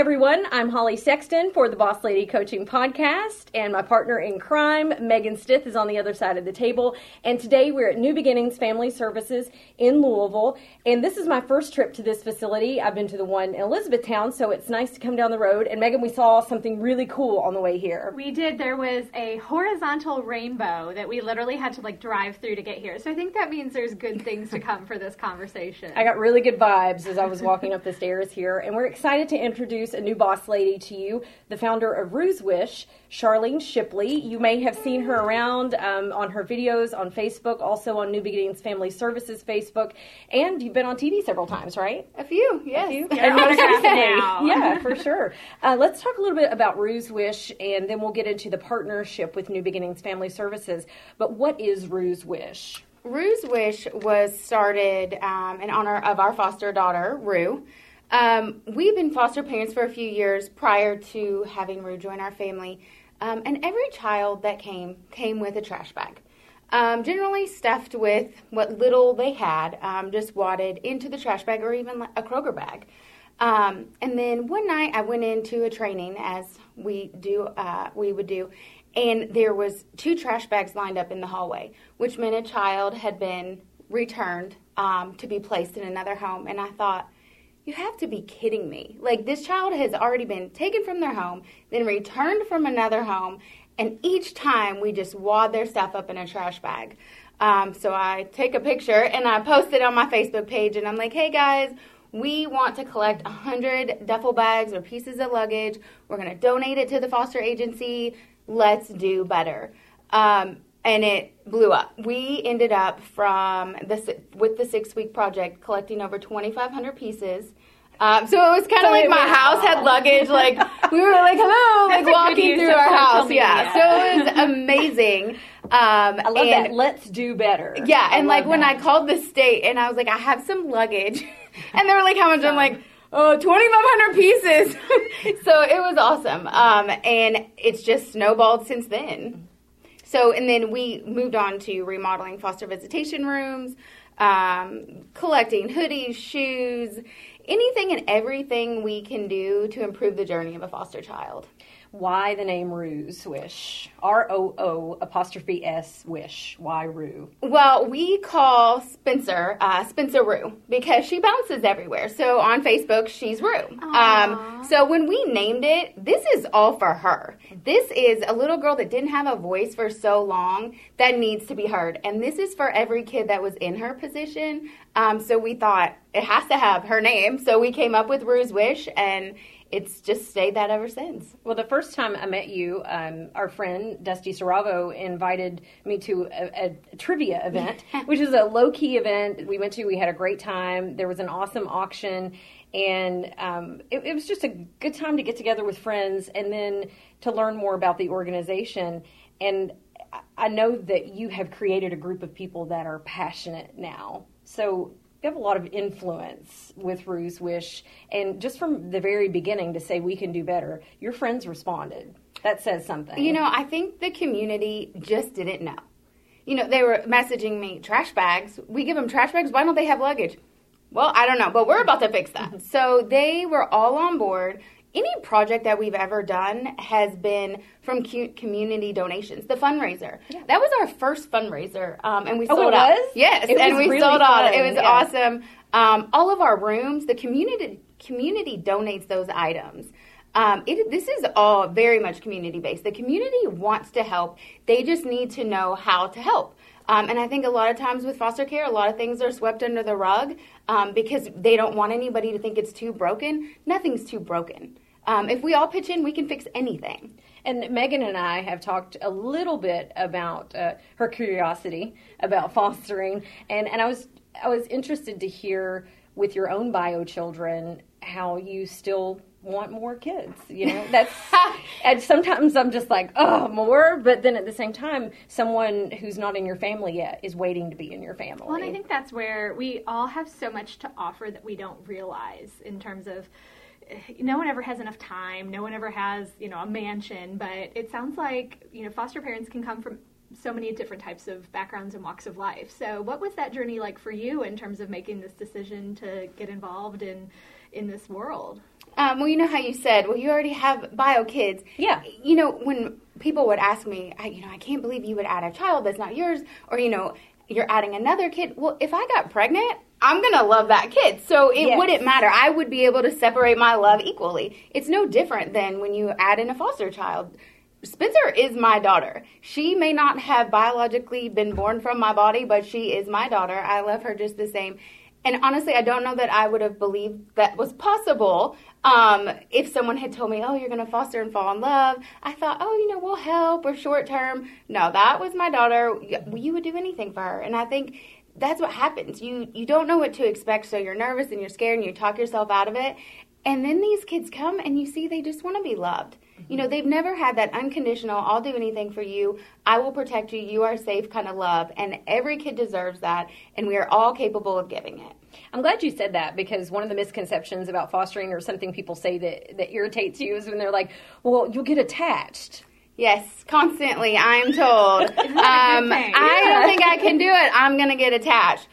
everyone. I'm Holly Sexton for the Boss Lady Coaching Podcast, and my partner in crime, Megan Stith, is on the other side of the table. And today we're at New Beginnings Family Services in Louisville. And this is my first trip to this facility. I've been to the one in Elizabethtown, so it's nice to come down the road. And Megan, we saw something really cool on the way here. We did. There was a horizontal rainbow that we literally had to like drive through to get here. So I think that means there's good things to come for this conversation. I got really good vibes as I was walking up the stairs here, and we're excited to introduce a new boss lady to you, the founder of Roo's Wish, Charlene Shipley. You may have seen her around um, on her videos on Facebook, also on New Beginnings Family Services Facebook, and you've been on TV several times, right? A few, yes. A few. Most yeah, for sure. Uh, let's talk a little bit about Roo's Wish, and then we'll get into the partnership with New Beginnings Family Services. But what is Roo's Wish? Roo's Wish was started um, in honor of our foster daughter, Roo. Um, we've been foster parents for a few years prior to having Roo join our family, um, and every child that came came with a trash bag. Um, generally stuffed with what little they had, um, just wadded into the trash bag or even a Kroger bag. Um, and then one night I went into a training as we do, uh, we would do, and there was two trash bags lined up in the hallway, which meant a child had been returned um, to be placed in another home. And I thought, you have to be kidding me. Like, this child has already been taken from their home, then returned from another home, and each time we just wad their stuff up in a trash bag. Um, so I take a picture and I post it on my Facebook page, and I'm like, hey guys, we want to collect 100 duffel bags or pieces of luggage. We're going to donate it to the foster agency. Let's do better. Um, and it blew up. We ended up from the with the six week project collecting over 2,500 pieces. Um, so it was kind of so like my house had luggage. Like we were like, hello, like walking through our house. Media. Yeah, so it was amazing. Um, I love and, that. Let's do better. Yeah, and like that. when I called the state and I was like, I have some luggage, and they were like, how much? I'm like. Oh, 2,500 pieces. so it was awesome. Um, and it's just snowballed since then. So, and then we moved on to remodeling foster visitation rooms, um, collecting hoodies, shoes, anything and everything we can do to improve the journey of a foster child. Why the name Roo's Wish? R O O apostrophe S Wish. Why Roo? Well, we call Spencer uh, Spencer Roo because she bounces everywhere. So on Facebook, she's Roo. Um, so when we named it, this is all for her. This is a little girl that didn't have a voice for so long that needs to be heard. And this is for every kid that was in her position. Um, so we thought it has to have her name. So we came up with Roo's Wish and it's just stayed that ever since. Well, the first time I met you, um, our friend Dusty Saravo invited me to a, a trivia event, which is a low key event we went to. We had a great time. There was an awesome auction, and um, it, it was just a good time to get together with friends and then to learn more about the organization. And I know that you have created a group of people that are passionate now. So you have a lot of influence with Roo's Wish, and just from the very beginning to say we can do better, your friends responded. That says something. You know, I think the community just didn't know. You know, they were messaging me trash bags. We give them trash bags. Why don't they have luggage? Well, I don't know, but we're about to fix that. Mm-hmm. so they were all on board any project that we've ever done has been from community donations. The fundraiser yeah. that was our first fundraiser, um, and we oh, sold out. Yes, it and we really sold fun. out. It was yeah. awesome. Um, all of our rooms, the community community donates those items. Um, it, this is all very much community based. The community wants to help. They just need to know how to help. Um, and I think a lot of times with foster care, a lot of things are swept under the rug um, because they don't want anybody to think it's too broken. Nothing's too broken. Um, if we all pitch in, we can fix anything. And Megan and I have talked a little bit about uh, her curiosity about fostering, and, and I was I was interested to hear with your own bio children how you still want more kids. You know, that's and sometimes I'm just like, oh, more. But then at the same time, someone who's not in your family yet is waiting to be in your family. Well, and I think that's where we all have so much to offer that we don't realize in terms of eh, no one ever has enough time. No one ever has, you know, a mansion. But it sounds like, you know, foster parents can come from so many different types of backgrounds and walks of life. So, what was that journey like for you in terms of making this decision to get involved in in this world? Um, well, you know how you said, well, you already have bio kids. Yeah. You know, when people would ask me, I, you know, I can't believe you would add a child that's not yours, or, you know, you're adding another kid. Well, if I got pregnant, I'm going to love that kid. So it Yes. wouldn't matter. I would be able to separate my love equally. It's no different than when you add in a foster child. Spencer is my daughter. She may not have biologically been born from my body, but she is my daughter. I love her just the same. And honestly, I don't know that I would have believed that was possible um, if someone had told me, oh, you're going to foster and fall in love. I thought, oh, you know, we'll help or short term. No, that was my daughter. You would do anything for her. And I think that's what happens. You you don't know what to expect, so you're nervous and you're scared and you talk yourself out of it. And then these kids come and you see they just want to be loved. You know, they've never had that unconditional, I'll do anything for you, I will protect you, you are safe kind of love. And every kid deserves that, and we are all capable of giving it. I'm glad you said that because one of the misconceptions about fostering or something people say that, that irritates you is when they're like, well, you'll get attached. Yes, constantly, I'm told. um, thing. I don't think I can do it. I'm going to get attached.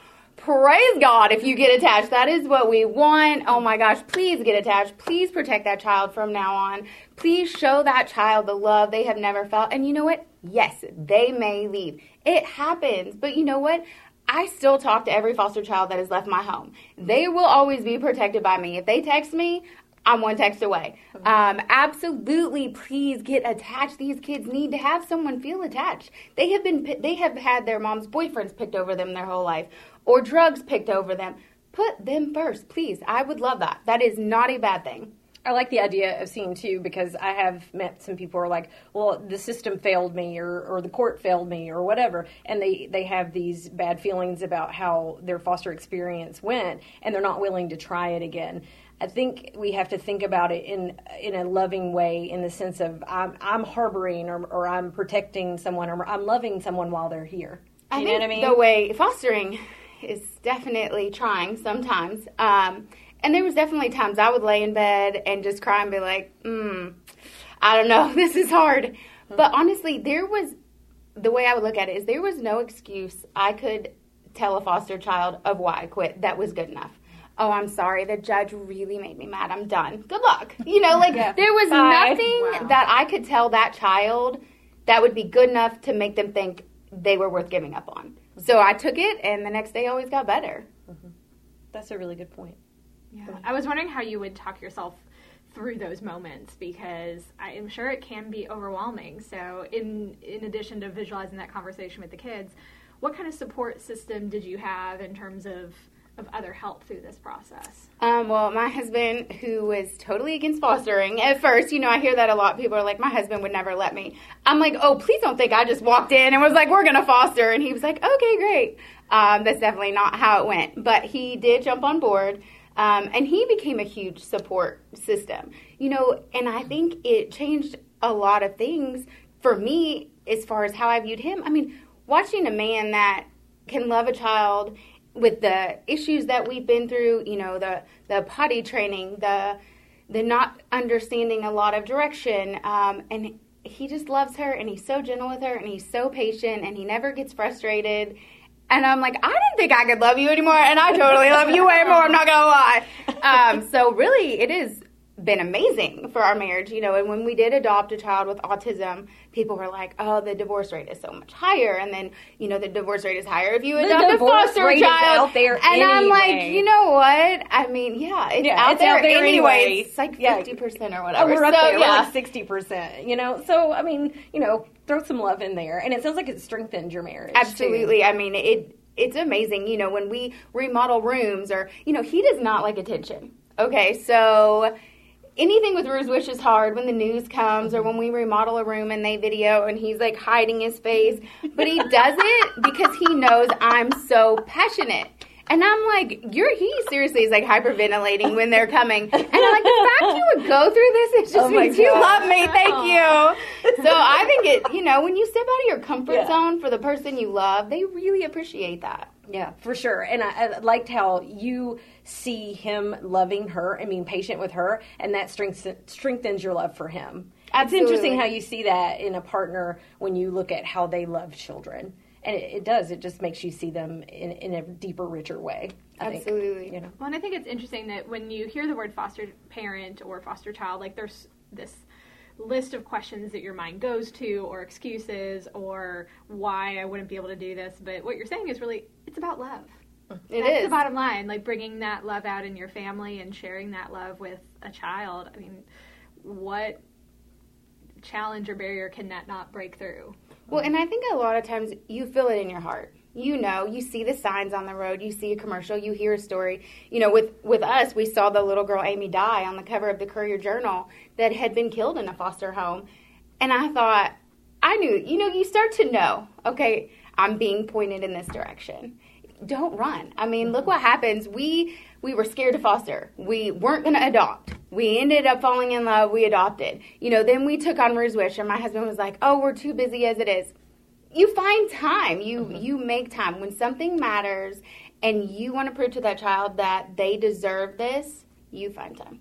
Praise God if you get attached. That is what we want. Oh my gosh, please get attached. Please protect that child from now on. Please show that child the love they have never felt. And you know what? Yes, they may leave. It happens. But you know what? I still talk to every foster child that has left my home. They will always be protected by me. If they text me, I'm one text away. Um, absolutely, please get attached. These kids need to have someone feel attached. They have been, they have had their mom's boyfriends picked over them their whole life, or drugs picked over them. Put them first, please. I would love that. That is not a bad thing. I like the idea of seeing too because I have met some people who are like, well, the system failed me or, or the court failed me or whatever. And they, they have these bad feelings about how their foster experience went and they're not willing to try it again. I think we have to think about it in in a loving way, in the sense of I'm I'm harboring or, or I'm protecting someone or I'm loving someone while they're here. Do I you think know what I mean? the way fostering is definitely trying sometimes. Um, and there was definitely times I would lay in bed and just cry and be like, mm, I don't know, this is hard. But honestly, there was the way I would look at it is there was no excuse I could tell a foster child of why I quit that was good enough. Oh, I'm sorry. The judge really made me mad. I'm done. Good luck. You know, like Yeah. there was Bye. nothing Wow. that I could tell that child that would be good enough to make them think they were worth giving up on. So I took it, and the next day always got better. Mm-hmm. That's a really good point. Yeah. I was wondering how you would talk yourself through those moments because I am sure it can be overwhelming. So, in in addition to visualizing that conversation with the kids, what kind of support system did you have in terms of of other help through this process? Um, well, my husband, who was totally against fostering at first, you know, I hear that a lot. People are like, my husband would never let me. I'm like, oh, please don't think I just walked in and was like, we're going to foster. And he was like, okay, great. Um, that's definitely not how it went. But he did jump on board. Um, and he became a huge support system, you know, and I think it changed a lot of things for me as far as how I viewed him. I mean, watching a man that can love a child with the issues that we've been through, you know, the the potty training, the the not understanding a lot of direction, um, and he just loves her, and he's so gentle with her, and he's so patient, and he never gets frustrated. And I'm like, I didn't think I could love you anymore, and I totally love you way more. I'm not gonna lie. Um, so really, it has been amazing for our marriage, you know. And when we did adopt a child with autism, people were like, "Oh, the divorce rate is so much higher," and then you know the divorce rate is higher if you adopt a foster child. and I'm like, you know what? I mean, yeah, it's, Yeah, out, it's there out there anyway. anyway. It's like Yeah. fifty percent or Oh, whatever. we're up so there. We're like sixty percent. You know, so I mean, you know, throw some love in there, and it sounds like it strengthened your marriage. too. Absolutely. I mean, it it's amazing. You know, when we remodel rooms, or you know, he does not like attention. Okay, so anything with Roo's Wish is hard when the news comes or when we remodel a room and they video and he's like hiding his face. But he does it because he knows I'm so passionate. And I'm like, you're he seriously is like hyperventilating when they're coming. And I'm like, the fact you would go through this, it just Oh means you love me. Thank you. So I think it, you know, when you step out of your comfort Yeah. zone for the person you love, they really appreciate that. Yeah, for sure. And I, I liked how you see him loving her and being patient with her, and that strengthens strengthens your love for him. It's interesting how you see that in a partner when you look at how they love children. And it, it does. It just makes you see them in, in a deeper, richer way. I think, Absolutely. you know. Well, and I think it's interesting that when you hear the word foster parent or foster child, like there's this list of questions that your mind goes to, or excuses, or why I wouldn't be able to do this. But what you're saying is really, it's about love. It That's is. the bottom line. Like bringing that love out in your family and sharing that love with a child. I mean, what challenge or barrier can that not break through? Well, and I think a lot of times you feel it in your heart. You know, you see the signs on the road, you see a commercial, you hear a story. You know, with with us, we saw the little girl Amy die on the cover of the Courier Journal that had been killed in a foster home. And I thought, I knew, you know, you start to know, okay, I'm being pointed in this direction. Don't run. I mean, look what happens. We we were scared to foster. We weren't going to adopt. We ended up falling in love. We adopted. You know, then we took on Roo's Wish, and my husband was like, "Oh, we're too busy as it is." You find time. You mm-hmm. you make time when something matters, and you want to prove to that child that they deserve this. You find time.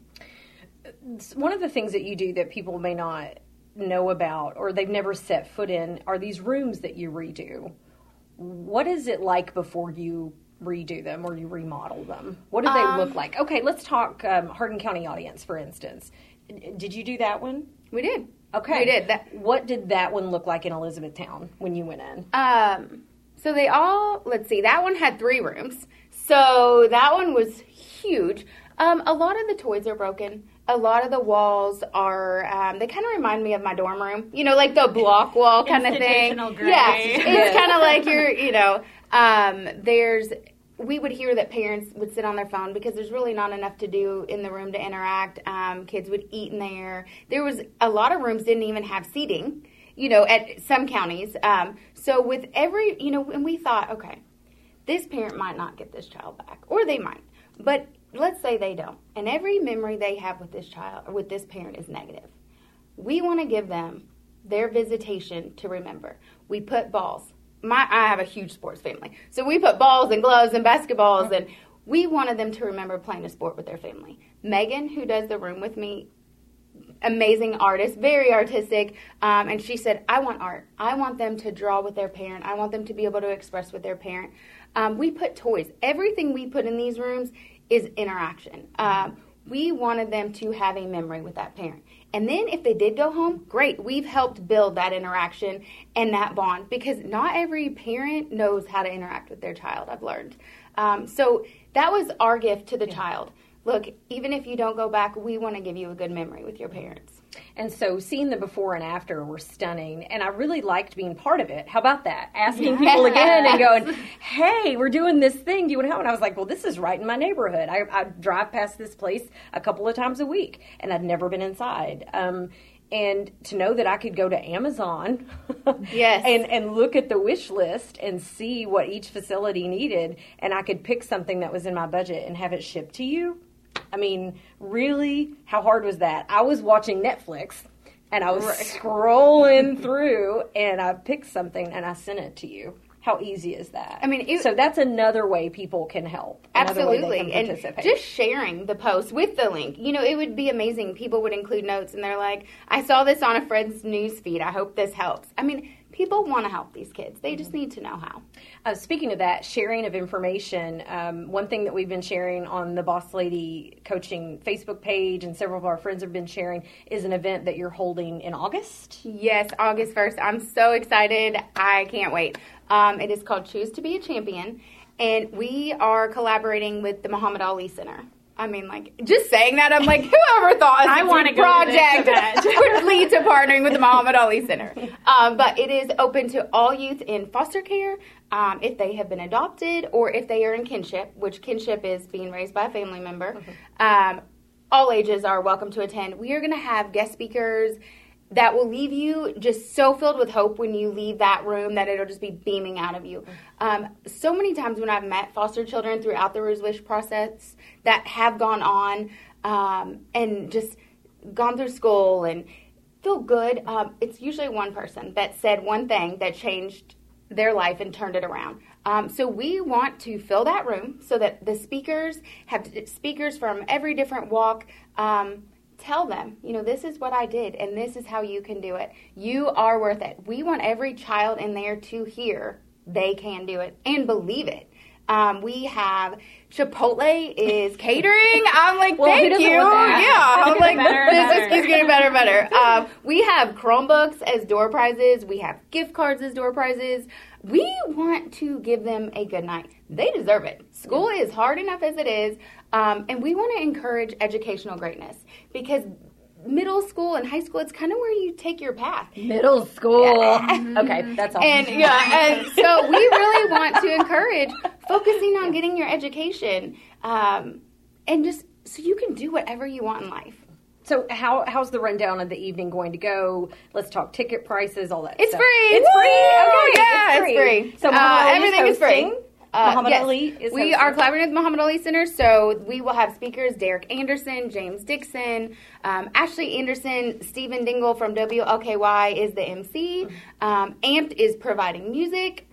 one of the things that you do that people may not know about or they've never set foot in are these rooms that you redo. What is it like before you redo them or you remodel them? What do they Um, look like? Okay, let's talk um, Hardin County audience, for instance. Did you do that one? We did. Okay. We did that. What did that one look like in Elizabethtown when you went in? Um, so they all, let's see, that one had three rooms. So that one was huge. Um, a lot of the toys are broken. A lot of the walls are, um, they kind of remind me of my dorm room. You know, like the block wall kind of thing. Gray. Yeah, it's kind of like you're, you know, um, there's, we would hear that parents would sit on their phone because there's really not enough to do in the room to interact. Um, kids would eat in there. There was a lot of rooms didn't even have seating you know, at some counties. Um, so with every, you know, and we thought, okay, this parent might not get this child back, or they might, but let's say they don't, and every memory they have with this child or with this parent is negative. We want to give them their visitation to remember. We put balls. My, I have a huge sports family, so we put balls and gloves and basketballs, and we wanted them to remember playing a sport with their family. Megan, who does the room with me, amazing artist, very artistic. Um, and she said, I want art. I want them to draw with their parent. I want them to be able to express with their parent. Um, we put toys. Everything we put in these rooms is interaction. Um, we wanted them to have a memory with that parent. And then if they did go home, great. We've helped build that interaction and that bond because not every parent knows how to interact with their child, I've learned. Um, so that was our gift to the child. Look, even if you don't go back, we want to give you a good memory with your parents. And so seeing the before and after were stunning, and I really liked being part of it. How about that? Asking people again and going, "Hey, we're doing this thing. Do you want to help?" And I was like, "Well, this is right in my neighborhood. I, I drive past this place a couple of times a week, and I'd never been inside." Um, and to know that I could go to Amazon, Yes. and and look at the wish list and see what each facility needed, and I could pick something that was in my budget and have it shipped to you. I mean, really, how hard was that? I was watching Netflix and I was scrolling through and I picked something and I sent it to you. How easy is that? I mean, it- so that's another way people can help. Another way they Absolutely. can And just sharing the post with the link. You know, it would be amazing. People would include notes and they're like, I saw this on a friend's news feed. I hope this helps. I mean, people want to help these kids. They just need to know how. Uh, speaking of that, sharing of information, um, one thing that we've been sharing on the Boss Lady Coaching Facebook page and several of our friends have been sharing is an event that you're holding in August. Yes, August 1st. I'm so excited. I can't wait. Um, it is called Choose to Be a Champion, and we are collaborating with the Muhammad Ali Center. I mean, like, just saying that, I'm like, whoever thought I go to project would lead to partnering with the Muhammad Ali Center. Um, but it is open to all youth in foster care, um, if they have been adopted or if they are in kinship, which kinship is being raised by a family member. Um, all ages are welcome to attend. We are going to have guest speakers that will leave you just so filled with hope when you leave that room that it'll just be beaming out of you. Um, so many times when I've met foster children throughout the Roo's Wish process that have gone on um, and just gone through school and feel good, um, it's usually one person that said one thing that changed their life and turned it around. Um, so we want to fill that room so that the speakers have speakers from every different walk. Um, tell them, you know, this is what I did and this is how you can do it. You are worth it. We want every child in there to hear they can do it and believe it. Um, we have Chipotle is catering. I'm like, Well, thank you. Yeah, I'm like, better this better. just getting better and better. Um, we have Chromebooks as door prizes. We have gift cards as door prizes. We want to give them a good night. They deserve it. School is hard enough as it is, um, and we want to encourage educational greatness because middle school and high school, it's kind of where you take your path. Middle school. okay, that's all. And yeah, and so we really want to encourage focusing on getting your education, um, and just so you can do whatever you want in life. so how how's the rundown of the evening going to go? Let's talk ticket prices, all that. It's stuff. free. It's Woo! free. Okay, yeah, it's free. So Uh, everything is free. Uh, Muhammad yes. Ali is we are collaborating with Muhammad Ali Center, so we will have speakers Derek Anderson, James Dixon, um, Ashley Anderson, Stephen Dingle from WLKY is the MC. Um, Amped is providing music.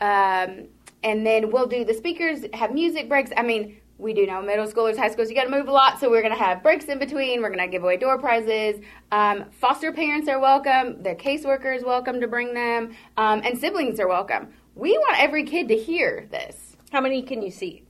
Um, and then we'll do the speakers, have music breaks. I mean, we do know middle schoolers, high schoolers, you got to move a lot, so we're going to have breaks in between. We're going to give away door prizes. Um, foster parents are welcome. The caseworker is welcome to bring them, um, and siblings are welcome. We want every kid to hear this. How many can you see?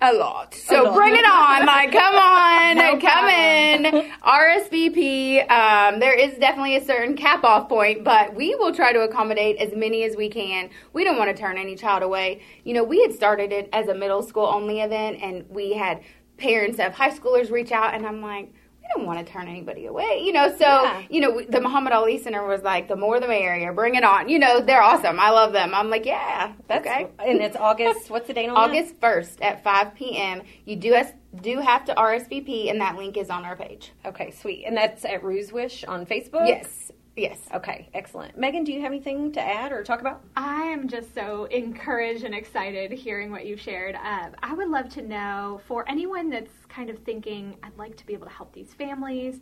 A lot. So lot. bring it on. Like, come on. No come in. RSVP. Um, there is definitely a certain cap off point, but we will try to accommodate as many as we can. We don't want to turn any child away. You know, we had started it as a middle school only event, and we had parents of high schoolers reach out, and I'm like, we don't want to turn anybody away, you know. So, Yeah. you know, the Muhammad Ali Center was like, the more the merrier. Bring it on. You know, they're awesome. I love them. I'm like, yeah, That's okay. and it's August. What's the date on? August 1st at 5 p.m. You do us do have to RSVP, and that link is on our page. Okay, sweet. And that's at Roo's Wish on Facebook. Yes, yes. Okay, excellent. Megan, do you have anything to add or talk about? I am just so encouraged and excited hearing what you shared. Um, I would love to know for anyone that's kind of thinking, I'd like to be able to help these families.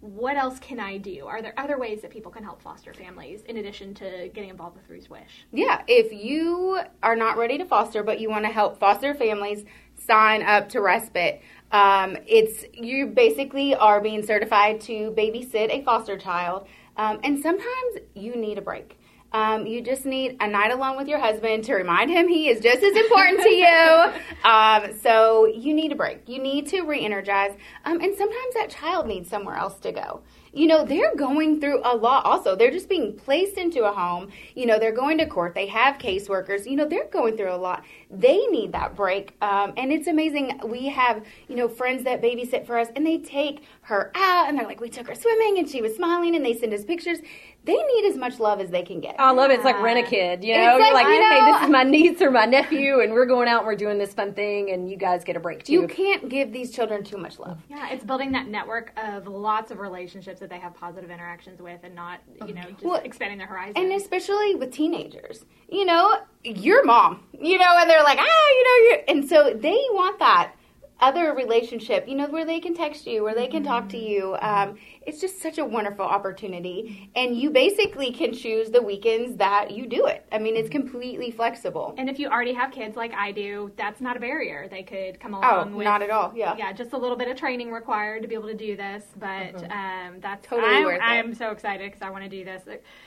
What else can I do? Are there other ways that people can help foster families in addition to getting involved with Roo's Wish? Yeah, if you are not ready to foster, but you want to help foster families, sign up to Respite. Um, it's you basically are being certified to babysit a foster child, um, and sometimes you need a break. Um, you just need a night alone with your husband to remind him he is just as important to you. Um, so you need a break. You need to re-energize, um, and sometimes that child needs somewhere else to go you know, they're going through a lot also. They're just being placed into a home. You know, they're going to court. They have caseworkers. You know, they're going through a lot. They need that break. Um, and it's amazing. We have, you know, friends that babysit for us and they take her out and they're like, we took her swimming and she was smiling and they send us pictures. They need as much love as they can get. I love it. It's like rent a kid. You know, It's you're like, like, you hey, know- this is my niece or my nephew, and we're going out and we're doing this fun thing, and you guys get a break too. you can't give these children too much love. Yeah, it's building that network of lots of relationships that they have positive interactions with and not, you know, just Well, expanding their horizons. And especially with teenagers, you know, your mom, you know, and they're like, ah, you know, you're, and so they want that other relationship, you know, where they can text you, where they can talk to you. Um, it's just such a wonderful opportunity, and you basically can choose the weekends that you do it. I mean, it's completely flexible. And if you already have kids like I do, that's not a barrier. They could come Oh, along with not at all. Yeah. yeah, just a little bit of training required to be able to do this, but um, that's Totally I'm, worth it. I'm so excited because I want to do this.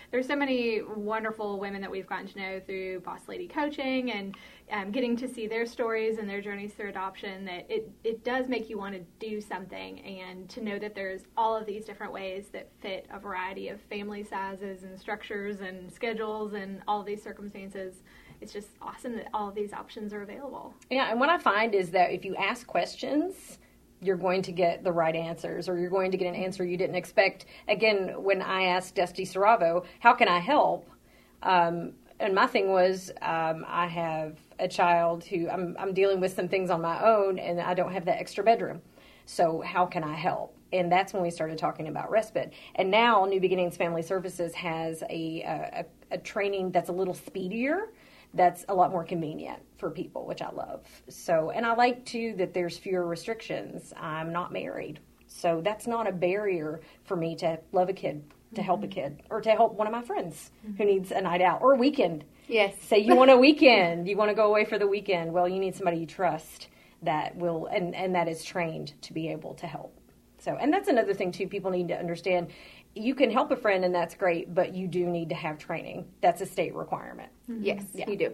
There's so many wonderful women that we've gotten to know through Boss Lady Coaching and um, getting to see their stories and their journeys through adoption. That it it does make you want to do something and to know that there's all of these different ways that fit a variety of family sizes and structures and schedules and all these circumstances. It's just awesome that all these options are available. Yeah, and what I find is that if you ask questions, you're going to get the right answers, or you're going to get an answer you didn't expect. Again, when I asked Dusty Saravo, "How can I help?" Um, and my thing was, um, I have a child who I'm, I'm dealing with some things on my own, and I don't have that extra bedroom. So how can I help? And that's when we started talking about respite. And now New Beginnings Family Services has a, a, a training that's a little speedier that's a lot more convenient for people, which I love. So, and I like too that there's fewer restrictions. I'm not married, so that's not a barrier for me to love a kid, to help a mm-hmm. kid, or to help one of my friends who mm-hmm. needs a night out or a weekend. Yes. Say you want a weekend, you want to go away for the weekend. Well, you need somebody you trust that will and and that is trained to be able to help. So, and that's another thing too. People need to understand. You can help a friend, and that's great, but you do need to have training. That's a state requirement. Yes, you do.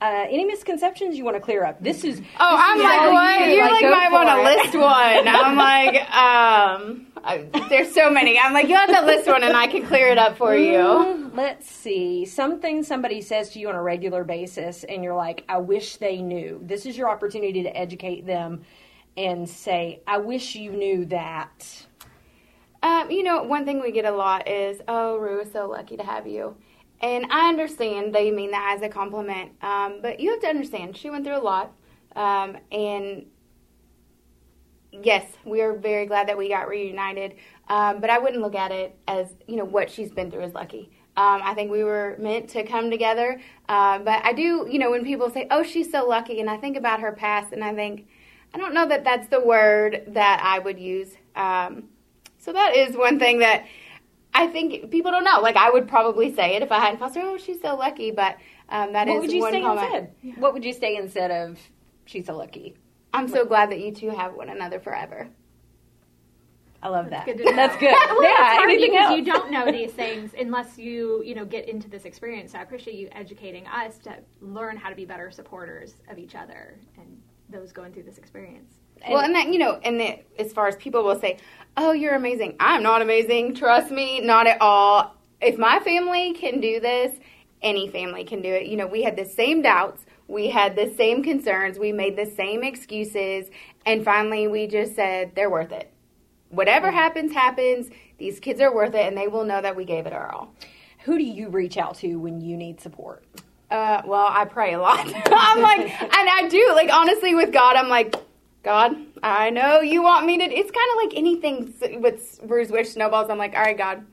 Uh, any misconceptions you want to clear up? This is. Oh, I'm like, what? you. You Like, like, might want to list one. I'm like, um, I, there's so many. I'm like, you have to list one, and I can clear it up for you. Mm, Let's see. Something somebody says to you on a regular basis, and you're like, I wish they knew. This is your opportunity to educate them and say, I wish you knew that. Um, you know, one thing we get a lot is, "Oh, Roo is so lucky to have you," and I understand they mean that as a compliment. Um, but you have to understand, she went through a lot, um, and yes, we are very glad that we got reunited. Um, but I wouldn't look at it as you know what she's been through is lucky. Um, I think we were meant to come together. Uh, but I do, you know, when people say, "Oh, she's so lucky," and I think about her past, and I think, I don't know that that's the word that I would use. Um, so that is one thing that I think people don't know. Like I would probably say it if I hadn't foster. Oh, she's so lucky. But um, that is What would you one say comment. instead? What would you say instead of she's so lucky? I'm so glad that you two have one another forever. I love that. good. That's good. Well, yeah, it's hard anything because else? you don't know these things unless you you know get into this experience. So I appreciate you educating us to learn how to be better supporters of each other and those going through this experience. well, and that you know, and the, as far as people will say, "Oh, you're amazing." I'm not amazing. Trust me, not at all. If my family can do this, any family can do it. You know, we had the same doubts. We had the same concerns. We made the same excuses. And finally, we just said, they're worth it. Whatever mm-hmm. happens, happens. These kids are worth it, and they will know that we gave it our all. Who do you reach out to when you need support? Uh, well, I pray a lot. I'm like, and I do. Like, honestly, with God, I'm like, God, I know you want me to. It's kind of like anything with Roo's Wish snowballs. I'm like, all right, God,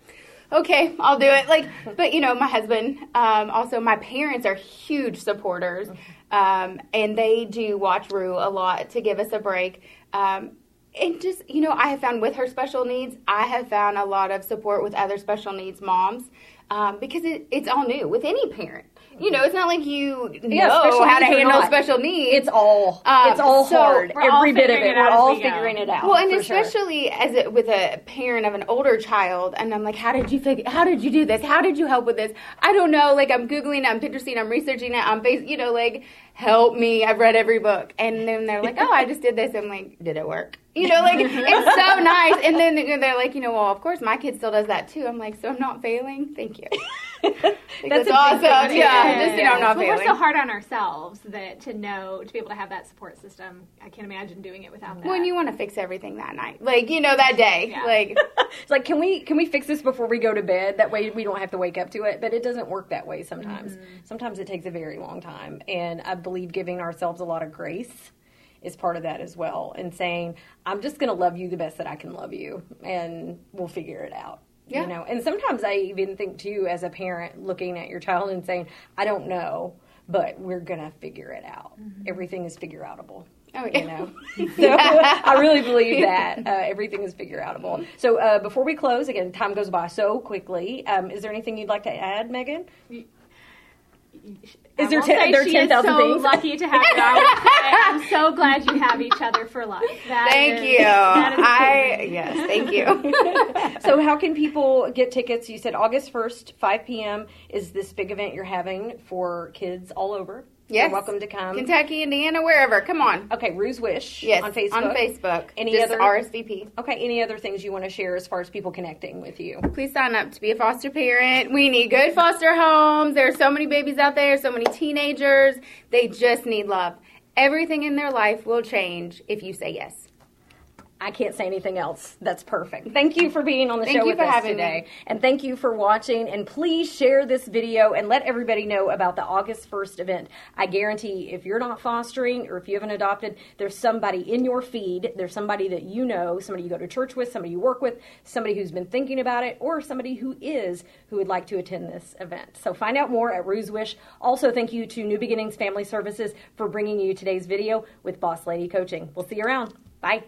okay, I'll do it. Like, but you know, my husband, um, also my parents are huge supporters, um, and they do watch Roo a lot to give us a break. Um, and just you know, I have found with her special needs, I have found a lot of support with other special needs moms um, because it, it's all new with any parent. You know, it's not like you Yeah, know special how to handle special needs. It's all Um, it's all so hard. Every bit of it. it We're all go. figuring it out. Well, and for sure. especially as a, with a parent of an older child, and I'm like, how did you figure? How did you do this? How did you help with this? I don't know. Like I'm googling, I'm Pinteresting, I'm researching it. I'm face, you know, like help me. I've read every book, and then they're like, oh, I just did this. I'm like, did it work? You know, like it's so nice. And then they're like, you know, well, of course my kid still does that too. I'm like, so I'm not failing. Thank you. That's That's awesome. thing, too. Yeah, just you know, I'm not But we're so hard on ourselves that to know to be able to have that support system. I can't imagine doing it without that. when you want to fix everything that night, like you know that day, Yeah. like it's like can we can we fix this before we go to bed that way we don't have to wake up to it but it doesn't work that way sometimes Mm-hmm. sometimes it takes a very long time and i believe giving ourselves a lot of grace is part of that as well and saying i'm just going to love you the best that i can love you and we'll figure it out Yeah. you know and sometimes i even think too as a parent looking at your child and saying i don't know but we're going to figure it out everything is figure outable oh you know. So I really believe that uh, everything is figure outable. So uh, before we close, again, time goes by so quickly. Um, is there anything you'd like to add, Megan? I Is there will ten- say there are she 10,000 is so things? lucky to have you. I I'm so glad you have each other for life. That Thank is- you. I yes, thank you. so how can people get tickets? You said August first, five p.m. is this big event you're having for kids all over. Yes. You're welcome to come. Kentucky, Indiana, wherever. Come on. Okay, Roo's Wish Yes, on Facebook. On Facebook. Any Just other- RSVP. Okay, any other things you want to share as far as people connecting with you? Please sign up to be a foster parent. We need good foster homes. There are so many babies out there, so many teenagers. They just need love. Everything in their life will change if you say yes. I can't say anything else. That's perfect. Thank you for being on the Thank show you with for us having today. me. And thank you for watching. And please share this video and let everybody know about the August 1st event. I guarantee if you're not fostering or if you haven't adopted, there's somebody in your feed, there's somebody that you know, somebody you go to church with, somebody you work with, somebody who's been thinking about it, or somebody who is who would like to attend this event. So find out more at Roo's Wish. Also, thank you to New Beginnings Family Services for bringing you today's video with Boss Lady Coaching. We'll see you around. Bye.